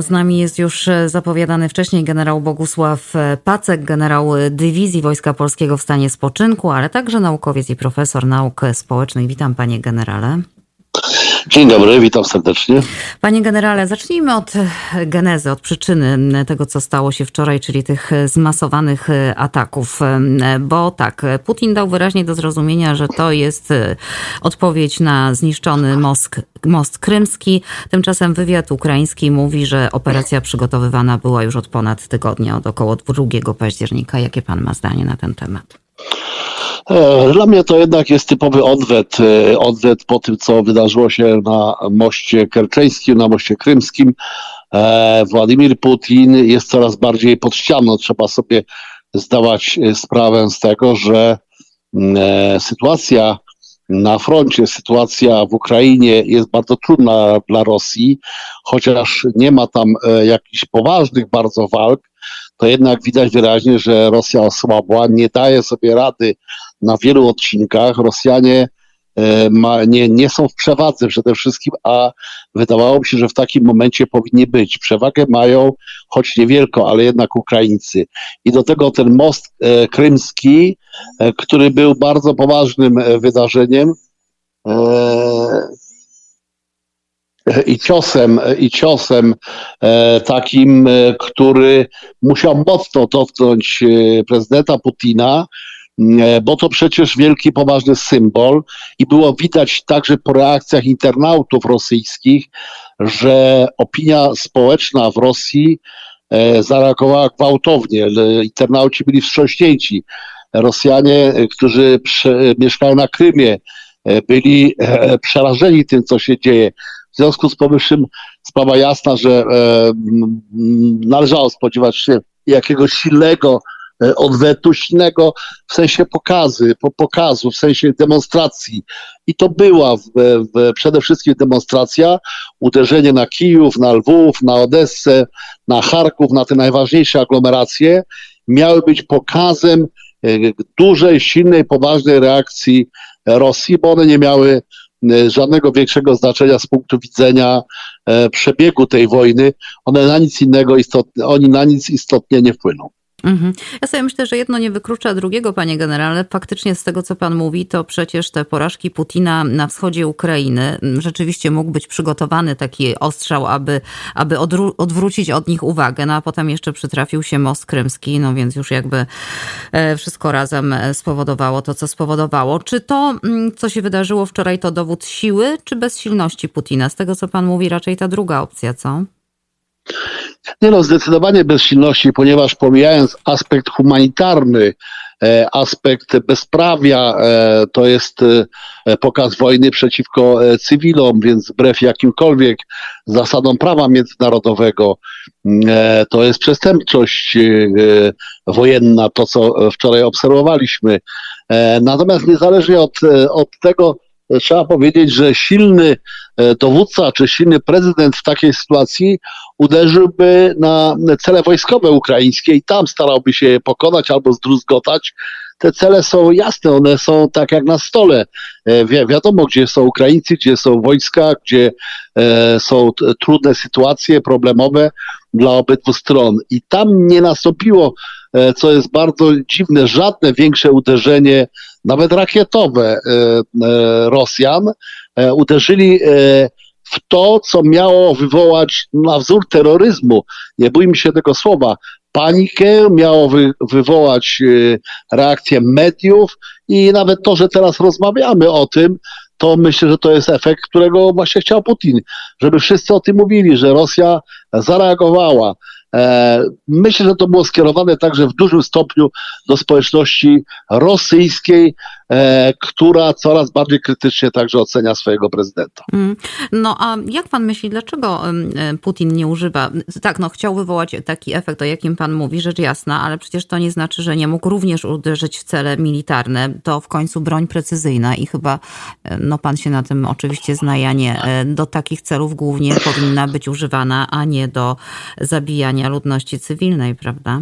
Z nami jest już e, zapowiadany wcześniej generał Bogusław e, Pacek, generał Dywizji Wojska Polskiego w stanie spoczynku, ale także naukowiec i profesor nauk społecznych. Witam panie generale. Dzień dobry, witam serdecznie. Panie generale, zacznijmy od genezy, od przyczyny tego, co stało się wczoraj, czyli tych zmasowanych ataków. Bo tak, Putin dał wyraźnie do zrozumienia, że to jest odpowiedź na zniszczony most, most krymski. Tymczasem wywiad ukraiński mówi, że operacja przygotowywana była już od ponad tygodnia, od około 2 października. Jakie pan ma zdanie na ten temat? E, dla mnie to jednak jest typowy odwet, e, odwet po tym, co wydarzyło się na moście kerczeńskim, na moście krymskim. E, Władimir Putin jest coraz bardziej pod ścianą. Trzeba sobie zdawać sprawę z tego, że mm, sytuacja na froncie, sytuacja w Ukrainie jest bardzo trudna dla Rosji, chociaż nie ma tam jakichś poważnych bardzo walk, to jednak widać wyraźnie, że Rosja osłabła, nie daje sobie rady na wielu odcinkach. Rosjanie e, ma, nie, nie są w przewadze przede wszystkim, a wydawało mi się, że w takim momencie powinni być. Przewagę mają, choć niewielką, ale jednak Ukraińcy. I do tego ten most e, krymski, e, który był bardzo poważnym e, wydarzeniem, e, i ciosem, i ciosem e, takim, który musiał mocno dotknąć prezydenta Putina, bo to przecież wielki, poważny symbol i było widać także po reakcjach internautów rosyjskich, że opinia społeczna w Rosji zareagowała gwałtownie. Internauci byli wstrząśnięci. Rosjanie, którzy mieszkają na Krymie, byli przerażeni tym, co się dzieje. W związku z powyższym sprawa jasna, że e, należało spodziewać się jakiegoś silnego e, odwetu, silnego w sensie pokazy, po, pokazu, w sensie demonstracji. I to była w, w, przede wszystkim demonstracja, uderzenie na Kijów, na Lwów, na Odessę, na Charków, na te najważniejsze aglomeracje, miały być pokazem e, dużej, silnej, poważnej reakcji Rosji, bo one nie miały E, żadnego większego znaczenia z punktu widzenia e, przebiegu tej wojny. One na nic innego istotnie, oni na nic istotnie nie wpłyną. Mhm. Ja sobie myślę, że jedno nie wyklucza drugiego, panie generale. Faktycznie z tego, co pan mówi, to przecież te porażki Putina na wschodzie Ukrainy rzeczywiście mógł być przygotowany taki ostrzał, aby, aby odwrócić od nich uwagę. No a potem jeszcze przytrafił się most krymski, no więc już jakby e, wszystko razem e, spowodowało to, co spowodowało. Czy to, co się wydarzyło wczoraj, to dowód siły, czy bezsilności Putina? Z tego, co pan mówi, raczej ta druga opcja, co? Nie no, zdecydowanie bezsilności, ponieważ pomijając aspekt humanitarny, e, aspekt bezprawia, e, to jest e, pokaz wojny przeciwko cywilom, więc wbrew jakimkolwiek zasadom prawa międzynarodowego, to jest przestępczość wojenna, to co wczoraj obserwowaliśmy. Natomiast niezależnie od, od tego, trzeba powiedzieć, że silny e, dowódca czy silny prezydent w takiej sytuacji uderzyłby na cele wojskowe ukraińskie i tam starałby się je pokonać albo zdruzgotać. Te cele są jasne, one są tak jak na stole. E, wi wiadomo, gdzie są Ukraińcy, gdzie są wojska, gdzie e, są trudne sytuacje problemowe dla obydwu stron. I tam nie nastąpiło, e, co jest bardzo dziwne, żadne większe uderzenie nawet rakietowe e, e, Rosjan, uderzyli w to, co miało wywołać na wzór terroryzmu, nie bójmy się tego słowa, panikę, miało wy, wywołać reakcję mediów i nawet to, że teraz rozmawiamy o tym, to myślę, że to jest efekt, którego właśnie chciał Putin, żeby wszyscy o tym mówili, że Rosja zareagowała, E, myślę, że to było skierowane także w dużym stopniu do społeczności rosyjskiej, która coraz bardziej krytycznie także ocenia swojego prezydenta. Mm. No a jak pan myśli, dlaczego Putin nie używa, tak, no chciał wywołać taki efekt, o jakim pan mówi, rzecz jasna, ale przecież to nie znaczy, że nie mógł również uderzyć w cele militarne. To w końcu broń precyzyjna i chyba, e, no pan się na tym oczywiście zna, ja nie, do takich celów głównie powinna być używana, a nie do zabijania ludności cywilnej, prawda?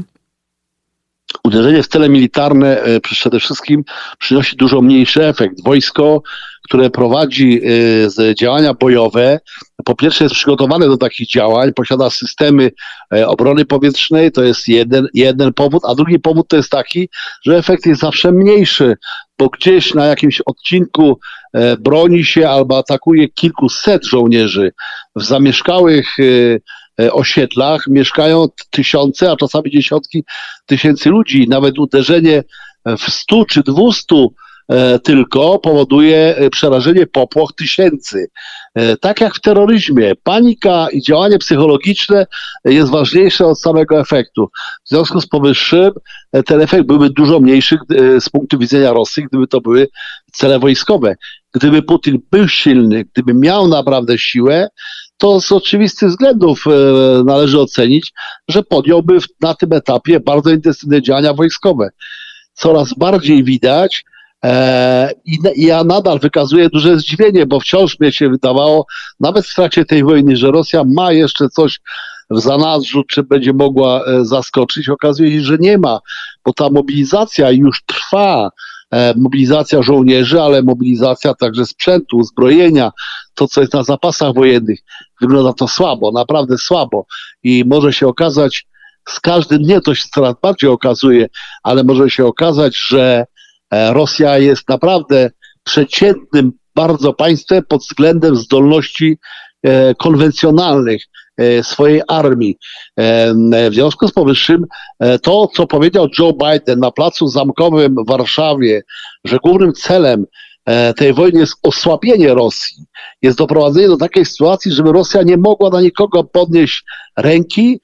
Uderzenie w cele militarne przede wszystkim przynosi dużo mniejszy efekt. Wojsko, które prowadzi z działania bojowe, po pierwsze jest przygotowane do takich działań, posiada systemy obrony powietrznej, to jest jeden, jeden powód, a drugi powód to jest taki, że efekt jest zawsze mniejszy, bo gdzieś na jakimś odcinku e, broni się albo atakuje kilkuset żołnierzy. W zamieszkałych e, e, osiedlach mieszkają tysiące, a czasami dziesiątki tysięcy ludzi. Nawet uderzenie w stu czy dwustu tylko powoduje przerażenie popłoch tysięcy. Tak jak w terroryzmie, panika i działanie psychologiczne jest ważniejsze od samego efektu. W związku z powyższym ten efekt byłby dużo mniejszy z punktu widzenia Rosji, gdyby to były cele wojskowe. Gdyby Putin był silny, gdyby miał naprawdę siłę, to z oczywistych względów e, należy ocenić, że podjąłby na tym etapie bardzo intensywne działania wojskowe. Coraz bardziej widać, e, i ja nadal wykazuję duże zdziwienie, bo wciąż mnie się wydawało, nawet w trakcie tej wojny, że Rosja ma jeszcze coś w zanadrzu, czy będzie mogła e, zaskoczyć. Okazuje się, że nie ma, bo ta mobilizacja już trwa. E, mobilizacja żołnierzy, ale mobilizacja także sprzętu, uzbrojenia, to co jest na zapasach wojennych. Wygląda to słabo, naprawdę słabo i może się okazać, z każdym dniem to się coraz bardziej okazuje, ale może się okazać, że e, Rosja jest naprawdę przeciętnym bardzo państwem pod względem zdolności konwencjonalnych. E, swojej armii. E, w związku z powyższym e, to, co powiedział Joe Biden na placu zamkowym w Warszawie, że głównym celem tej wojny jest osłabienie Rosji, jest doprowadzenie do takiej sytuacji, żeby Rosja nie mogła na nikogo podnieść ręki,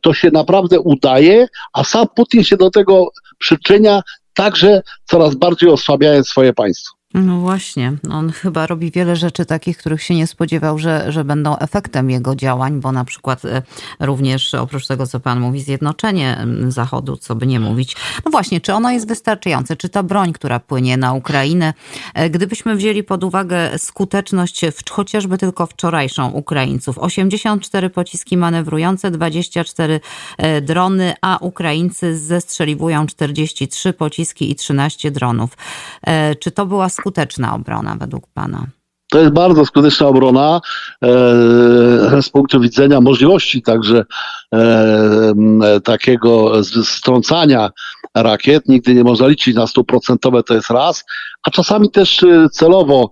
to się naprawdę udaje, a sam Putin się do tego przyczynia, także coraz bardziej osłabiając swoje państwo. No właśnie, on chyba robi wiele rzeczy takich, których się nie spodziewał, że, że będą efektem jego działań, bo na przykład e, również oprócz tego, co pan mówi, zjednoczenie Zachodu, co by nie mówić. No właśnie, czy ono jest wystarczające? Czy ta broń, która płynie na Ukrainę, e, gdybyśmy wzięli pod uwagę skuteczność w, chociażby tylko wczorajszą Ukraińców, 84 pociski manewrujące, 24 e, drony, a Ukraińcy zestrzeliwują 43 pociski i 13 dronów. Czy to była skuteczna obrona według Pana? To jest bardzo skuteczna obrona e, z punktu widzenia możliwości także e, takiego strącania rakiet. Nigdy nie można liczyć na stuprocentowe, to jest raz, a czasami też e, celowo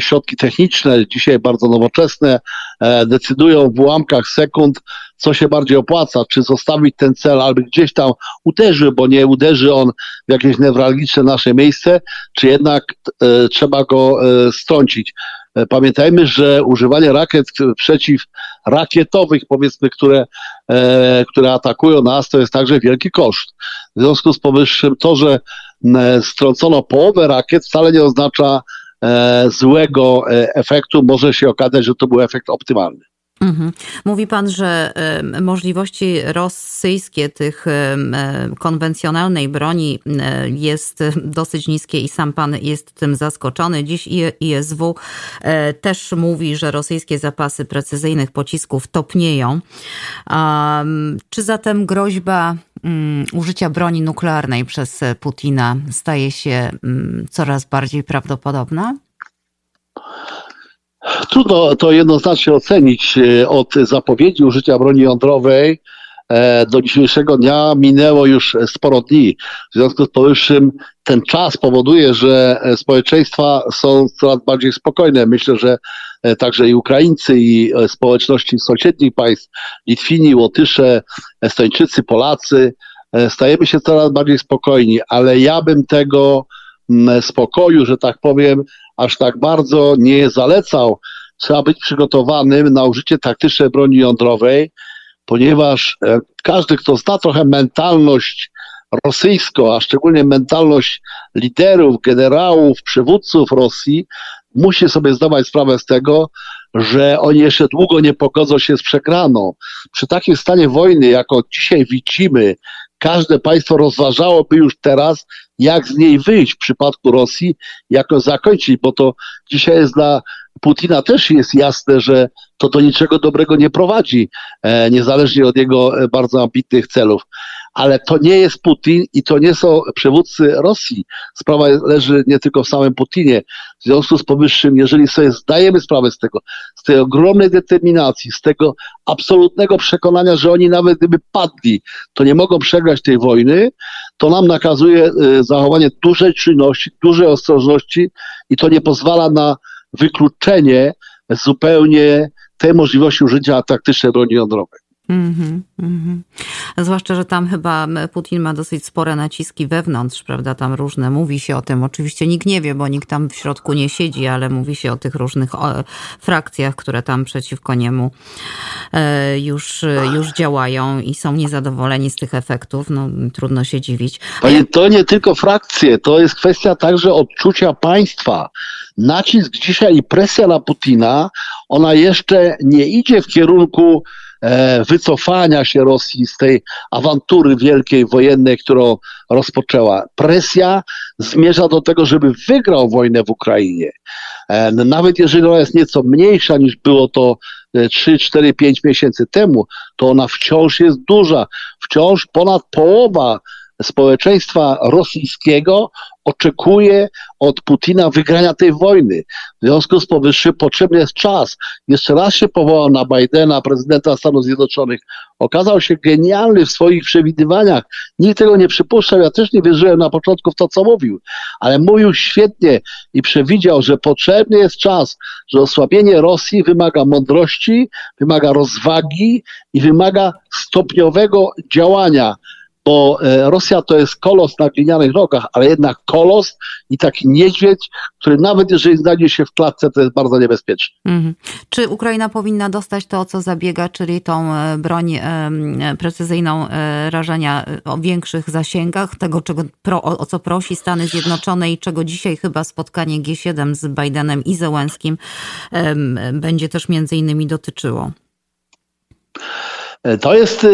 środki techniczne, dzisiaj bardzo nowoczesne, e, decydują w ułamkach sekund, co się bardziej opłaca, czy zostawić ten cel, albo gdzieś tam uderzy, bo nie uderzy on w jakieś newralgiczne nasze miejsce, czy jednak e, trzeba go e, strącić. Pamiętajmy, że używanie rakiet przeciwrakietowych, powiedzmy, które, które atakują nas, to jest także wielki koszt. W związku z powyższym to, że strącono połowę rakiet, wcale nie oznacza złego e, efektu, może się okazać, że to był efekt optymalny. Mhm. Mówi pan, że możliwości rosyjskie tych konwencjonalnej broni jest dosyć niskie i sam pan jest tym zaskoczony. Dziś ISW e, też mówi, że rosyjskie zapasy precyzyjnych pocisków topnieją. Czy zatem groźba użycia broni nuklearnej przez Putina staje się mm, coraz bardziej prawdopodobna? Trudno to jednoznacznie ocenić. E, od zapowiedzi użycia broni jądrowej e, do dzisiejszego dnia minęło już sporo dni. W związku z powyższym ten czas powoduje, że społeczeństwa są coraz bardziej spokojne. Myślę, że e, także i Ukraińcy, i społeczności sąsiednich państw, Litwini, Łotysze, Estończycy, Polacy, stajemy się coraz bardziej spokojni, ale ja bym tego spokoju, że tak powiem, aż tak bardzo nie zalecał. Trzeba być przygotowanym na użycie taktycznej broni jądrowej, ponieważ e, każdy, kto zna trochę mentalność rosyjską, a szczególnie mentalność liderów, generałów, przywódców Rosji, musi sobie zdawać sprawę z tego, że oni jeszcze długo nie pogodzą się z przegraną. Przy takim stanie wojny, jako dzisiaj widzimy, każde państwo rozważałoby już teraz, jak z niej wyjść w przypadku Rosji, jak zakończyć, bo to dzisiaj jest dla Putina też jest jasne, że to do niczego dobrego nie prowadzi, e, niezależnie od jego e, bardzo ambitnych celów. Ale to nie jest Putin i to nie są przywódcy Rosji. Sprawa leży nie tylko w samym Putinie. W związku z powyższym, jeżeli sobie zdajemy sprawę z tego, z tej ogromnej determinacji, z tego absolutnego przekonania, że oni nawet gdyby padli, to nie mogą przegrać tej wojny, to nam nakazuje y, zachowanie dużej czynności, dużej ostrożności i to nie pozwala na wykluczenie zupełnie tej możliwości użycia taktycznej broni jądrowej. Mm-hmm, mm-hmm. Zwłaszcza, że tam chyba Putin ma dosyć spore naciski wewnątrz, prawda? Tam różne, mówi się o tym. Oczywiście nikt nie wie, bo nikt tam w środku nie siedzi, ale mówi się o tych różnych frakcjach, które tam przeciwko niemu e, już, już działają i są niezadowoleni z tych efektów. No, trudno się dziwić. Panie, to nie tylko frakcje, to jest kwestia także odczucia państwa. Nacisk dzisiaj i presja na Putina, ona jeszcze nie idzie w kierunku wycofania się Rosji z tej awantury wielkiej wojennej, którą rozpoczęła. Presja zmierza do tego, żeby wygrał wojnę w Ukrainie. E, nawet jeżeli ona jest nieco mniejsza niż było to 3, 4, 5 miesięcy temu, to ona wciąż jest duża. Wciąż ponad połowa społeczeństwa rosyjskiego oczekuje od Putina wygrania tej wojny. W związku z powyższym potrzebny jest czas. Jeszcze raz się powołał na Bidena, prezydenta Stanów Zjednoczonych. Okazał się genialny w swoich przewidywaniach. Nikt tego nie przypuszczał. Ja też nie wierzyłem na początku w to, co mówił, ale mówił świetnie i przewidział, że potrzebny jest czas, że osłabienie Rosji wymaga mądrości, wymaga rozwagi i wymaga stopniowego działania bo e, Rosja to jest kolos na glinianych nogach, ale jednak kolos i taki niedźwiedź, który nawet jeżeli znajdzie się w klatce, to jest bardzo niebezpieczny. Mhm. Czy Ukraina powinna dostać to, o co zabiega, czyli tą e, broń e, precyzyjną rażenia o większych zasięgach, tego, czego, o co prosi Stany Zjednoczone i czego dzisiaj chyba spotkanie G7 z Bidenem i Zełenskim będzie też między innymi dotyczyło? To jest e,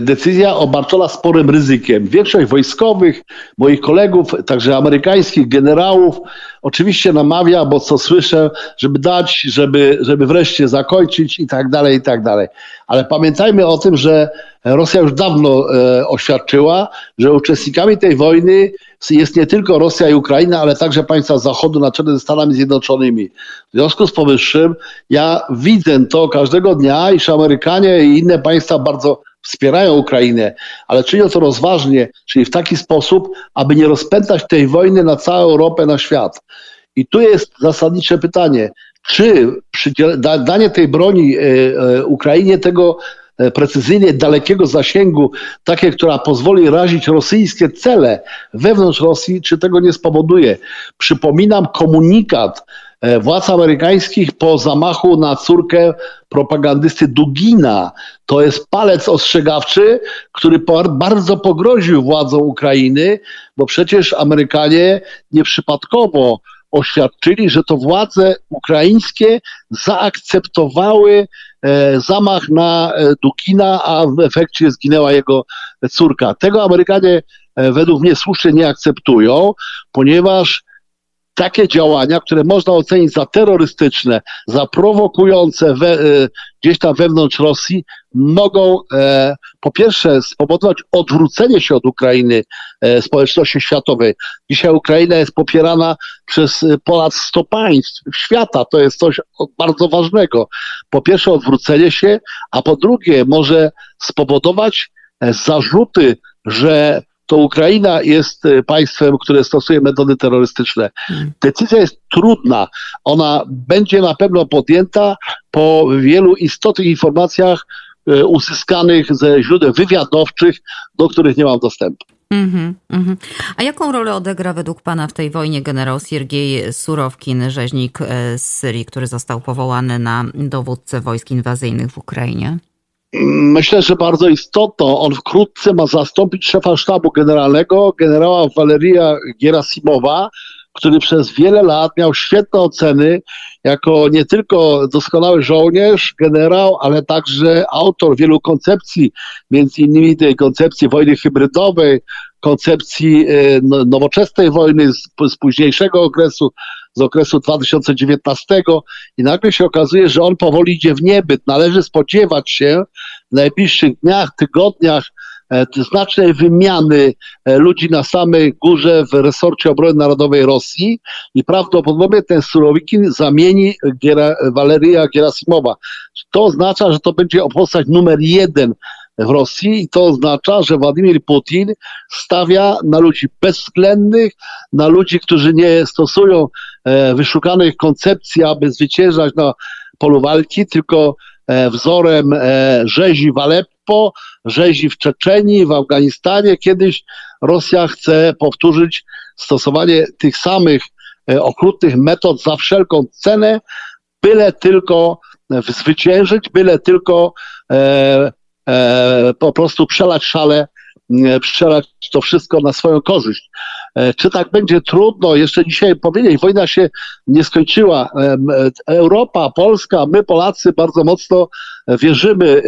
decyzja obarczona sporym ryzykiem. Większość wojskowych, moich kolegów, także amerykańskich generałów, oczywiście namawia, bo co słyszę, żeby dać, żeby, żeby wreszcie zakończyć i tak dalej, i tak dalej. Ale pamiętajmy o tym, że Rosja już dawno e, oświadczyła, że uczestnikami tej wojny jest nie tylko Rosja i Ukraina, ale także państwa Zachodu na czele ze Stanami Zjednoczonymi. W związku z powyższym ja widzę to każdego dnia, iż Amerykanie i inne państwa bardzo wspierają Ukrainę, ale czynią to rozważnie, czyli w taki sposób, aby nie rozpętać tej wojny na całą Europę, na świat. I tu jest zasadnicze pytanie, czy danie tej broni e, e, Ukrainie tego E, precyzyjnie dalekiego zasięgu, takie, która pozwoli razić rosyjskie cele wewnątrz Rosji, czy tego nie spowoduje. Przypominam komunikat władz amerykańskich po zamachu na córkę propagandysty Dugina. To jest palec ostrzegawczy, który bardzo pogroził władzom Ukrainy, bo przecież Amerykanie nieprzypadkowo oświadczyli, że to władze ukraińskie zaakceptowały e, zamach na e, Dukina, a w efekcie zginęła jego córka. Tego Amerykanie e, według mnie słusznie nie akceptują, ponieważ takie działania, które można ocenić za terrorystyczne, za prowokujące we, e, gdzieś tam wewnątrz Rosji, mogą e, po pierwsze spowodować odwrócenie się od Ukrainy e, społeczności światowej. Dzisiaj Ukraina jest popierana przez e, ponad 100 państw świata. To jest coś bardzo ważnego. Po pierwsze odwrócenie się, a po drugie może spowodować e, zarzuty, że to Ukraina jest e, państwem, które stosuje metody terrorystyczne. Hmm. Decyzja jest trudna. Ona będzie na pewno podjęta po wielu istotnych informacjach e, uzyskanych ze źródeł wywiadowczych, do których nie mam dostępu. Mm-hmm, mm-hmm. A jaką rolę odegra według Pana w tej wojnie generał Siergiej Surowkin, rzeźnik e, z Syrii, który został powołany na dowódcę wojsk inwazyjnych w Ukrainie? Myślę, że bardzo istotną. On wkrótce ma zastąpić szefa sztabu generalnego, generała Waleria Gerasimowa, który przez wiele lat miał świetne oceny jako nie tylko doskonały żołnierz, generał, ale także autor wielu koncepcji, między innymi tej koncepcji wojny hybrydowej, koncepcji e, no, nowoczesnej wojny z, z późniejszego okresu, z okresu 2019 i nagle się okazuje, że on powoli idzie w niebyt. Należy spodziewać się w najbliższych dniach, tygodniach znacznej wymiany ludzi na samej górze w resorcie obrony narodowej Rosji i prawdopodobnie ten Surowikin zamieni Giera, Waleria Gerasimowa. To oznacza, że to będzie postać numer jeden w Rosji i to oznacza, że Władimir Putin stawia na ludzi bezwzględnych, na ludzi, którzy nie stosują e, wyszukanych koncepcji, aby zwyciężać na polu walki, tylko e, wzorem e, rzezi w Aleppo, rzezi w Czeczenii, w Afganistanie. Kiedyś Rosja chce powtórzyć stosowanie tych samych okrutnych metod za wszelką cenę, byle tylko zwyciężyć, byle tylko po prostu przelać szale, e, przelać to wszystko na swoją korzyść. E, czy tak będzie trudno jeszcze dzisiaj powiedzieć? Wojna się nie skończyła. Europa, Polska, my Polacy bardzo mocno wierzymy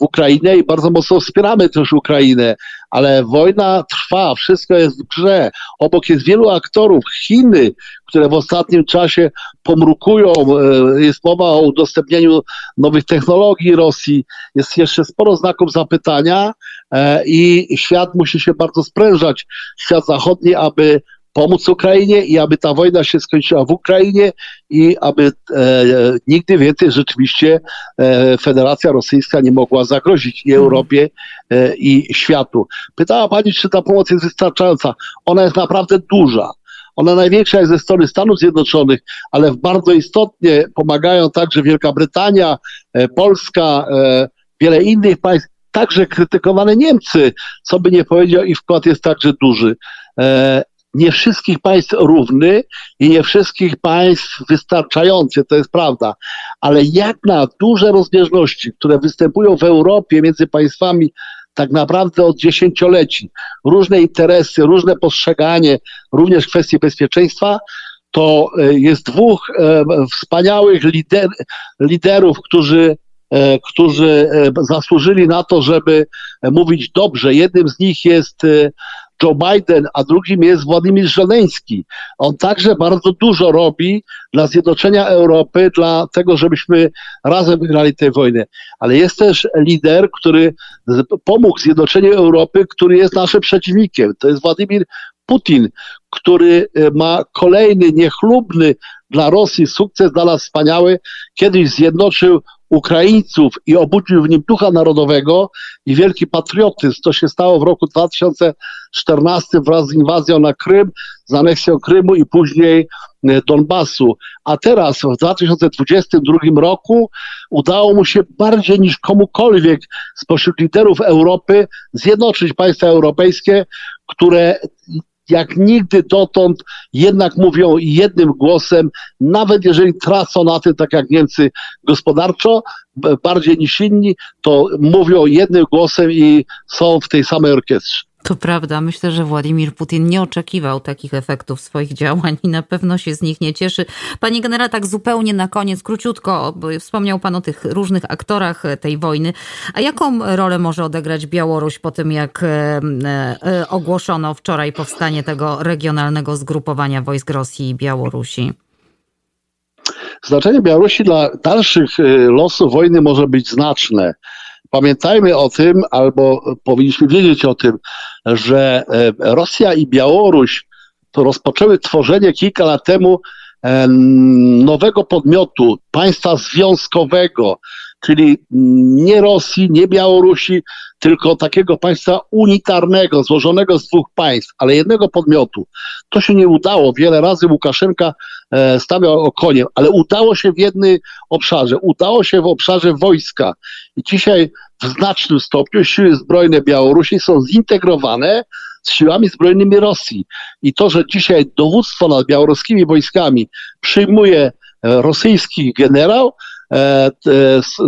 w Ukrainę i bardzo mocno wspieramy też Ukrainę, ale wojna trwa, wszystko jest w grze. Obok jest wielu aktorów, Chiny, które w ostatnim czasie pomrukują, e, jest mowa o udostępnieniu nowych technologii Rosji, jest jeszcze sporo znaków zapytania e, i świat musi się bardzo sprężać, świat zachodni, aby pomóc Ukrainie i aby ta wojna się skończyła w Ukrainie i aby e, nigdy więcej rzeczywiście e, Federacja Rosyjska nie mogła zagrozić i Europie, e, i światu. Pytała Pani, czy ta pomoc jest wystarczająca. Ona jest naprawdę duża. Ona największa jest ze strony Stanów Zjednoczonych, ale bardzo istotnie pomagają także Wielka Brytania, e, Polska, e, wiele innych państw, także krytykowane Niemcy, co by nie powiedział, i wkład jest także duży. Nie wszystkich państw równy i nie wszystkich państw wystarczający, to jest prawda, ale jak na duże rozbieżności, które występują w Europie między państwami tak naprawdę od dziesięcioleci, różne interesy, różne postrzeganie, również w kwestii bezpieczeństwa, to e, jest dwóch e, wspaniałych lider, liderów, którzy, e, którzy zasłużyli na to, żeby mówić dobrze. Jednym z nich jest Joe Biden, a drugim jest Władimir Żeleński. On także bardzo dużo robi dla zjednoczenia Europy, dla tego, żebyśmy razem wygrali tę wojnę. Ale jest też lider, który pomógł zjednoczeniu Europy, który jest naszym przeciwnikiem. To jest Władimir Putin, który e, ma kolejny niechlubny dla Rosji sukces, dla nas wspaniały. Kiedyś zjednoczył Ukraińców i obudził w nim ducha narodowego i wielki patriotyzm. To się stało w roku 2014 wraz z inwazją na Krym, z aneksją Krymu i później e, Donbasu. A teraz w 2022 roku udało mu się bardziej niż komukolwiek spośród liderów Europy zjednoczyć państwa europejskie, które jak nigdy dotąd jednak mówią jednym głosem, nawet jeżeli tracą na tym, tak jak Niemcy gospodarczo, bardziej niż inni, to mówią jednym głosem i są w tej samej orkiestrze. To prawda. Myślę, że Władimir Putin nie oczekiwał takich efektów swoich działań i na pewno się z nich nie cieszy. Panie generale, tak zupełnie na koniec, króciutko, bo wspomniał Pan o tych różnych aktorach tej wojny. A jaką rolę może odegrać Białoruś po tym, jak e, e, ogłoszono wczoraj powstanie tego regionalnego zgrupowania wojsk Rosji i Białorusi? Znaczenie Białorusi dla dalszych e, losów wojny może być znaczne. Pamiętajmy o tym, albo powinniśmy wiedzieć o tym, że e, Rosja i Białoruś rozpoczęły tworzenie kilka lat temu nowego podmiotu, państwa związkowego, czyli nie Rosji, nie Białorusi, tylko takiego państwa unitarnego, złożonego z dwóch państw, ale jednego podmiotu. To się nie udało. Wiele razy Łukaszenka e, stawiał o koniem, ale udało się w jednym obszarze. Udało się w obszarze wojska. I dzisiaj w znacznym stopniu siły zbrojne Białorusi są zintegrowane z siłami zbrojnymi Rosji. I to, że dzisiaj dowództwo nad białoruskimi wojskami przyjmuje e, rosyjski generał,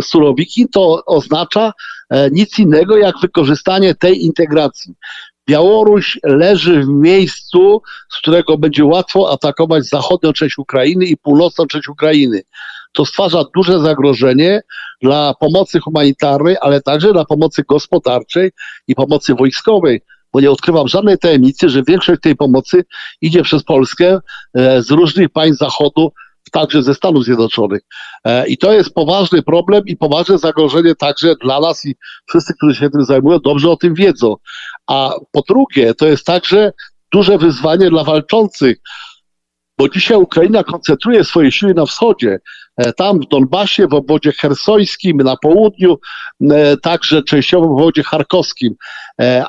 Surowiki, to oznacza E, nic innego jak wykorzystanie tej integracji. Białoruś leży w miejscu, z którego będzie łatwo atakować zachodnią część Ukrainy i północną część Ukrainy. To stwarza duże zagrożenie dla pomocy humanitarnej, ale także dla pomocy gospodarczej i pomocy wojskowej, bo nie odkrywam żadnej tajemnicy, że większość tej pomocy idzie przez Polskę e, z różnych państw Zachodu także ze Stanów Zjednoczonych. E, I to jest poważny problem i poważne zagrożenie także dla nas i wszyscy, którzy się tym zajmują, dobrze o tym wiedzą. A po drugie, to jest także duże wyzwanie dla walczących, bo dzisiaj Ukraina koncentruje swoje siły na wschodzie, e, tam w Donbasie, w obwodzie hersońskim, na południu, e, także częściowo w obwodzie charkowskim.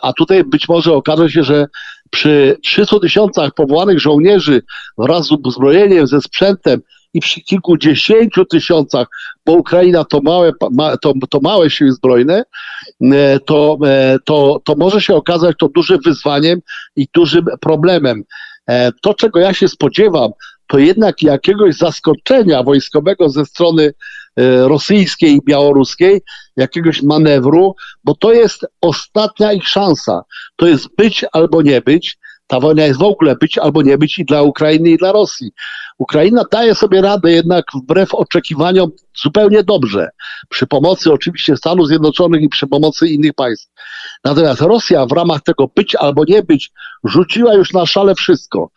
A tutaj być może okaże się, że przy 300 tysiącach powołanych żołnierzy wraz z uzbrojeniem, ze sprzętem i przy kilkudziesięciu tysiącach, bo Ukraina to małe, to, to małe siły zbrojne, e, to, e, to, to może się okazać to dużym wyzwaniem i dużym problemem. E, to, czego ja się spodziewam, to jednak jakiegoś zaskoczenia wojskowego ze strony rosyjskiej i białoruskiej, jakiegoś manewru, bo to jest ostatnia ich szansa. To jest być albo nie być. Ta wojna jest w ogóle być albo nie być i dla Ukrainy, i dla Rosji. Ukraina daje sobie radę jednak wbrew oczekiwaniom zupełnie dobrze. Przy pomocy oczywiście Stanów Zjednoczonych i przy pomocy innych państw. Natomiast Rosja w ramach tego być albo nie być rzuciła już na szale wszystko.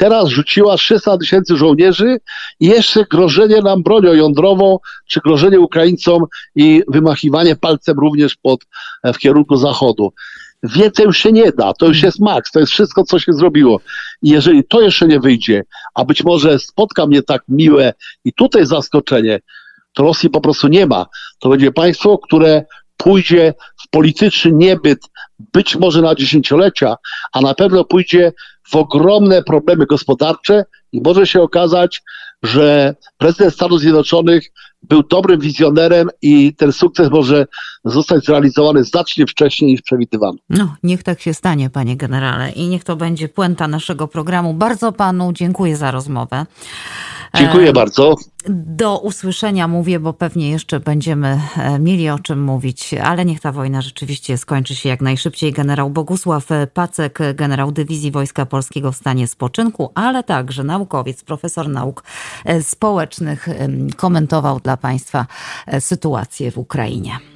Teraz rzuciła 300 tysięcy żołnierzy i jeszcze grożenie nam bronią jądrową, czy grożenie Ukraińcom i wymachiwanie palcem również pod, w kierunku zachodu. Więcej już się nie da, to już jest maks, to jest wszystko, co się zrobiło. I jeżeli to jeszcze nie wyjdzie, a być może spotka mnie tak miłe i tutaj zaskoczenie, to Rosji po prostu nie ma. To będzie państwo, które pójdzie w polityczny niebyt być może na dziesięciolecia, a na pewno pójdzie w ogromne problemy gospodarcze i może się okazać, że prezydent Stanów Zjednoczonych był dobrym wizjonerem i ten sukces może zostać zrealizowany znacznie wcześniej niż przewidywano. No, niech tak się stanie, panie generale, i niech to będzie puenta naszego programu. Bardzo panu dziękuję za rozmowę. Dziękuję e, bardzo. Do usłyszenia mówię, bo pewnie jeszcze będziemy e, mieli o czym mówić, ale niech ta wojna rzeczywiście skończy się jak najszybciej. Generał Bogusław Pacek, generał Dywizji Wojska Polskiego w stanie spoczynku, ale także naukowiec, profesor nauk e, społecznych, komentował dla Państwa sytuację w Ukrainie.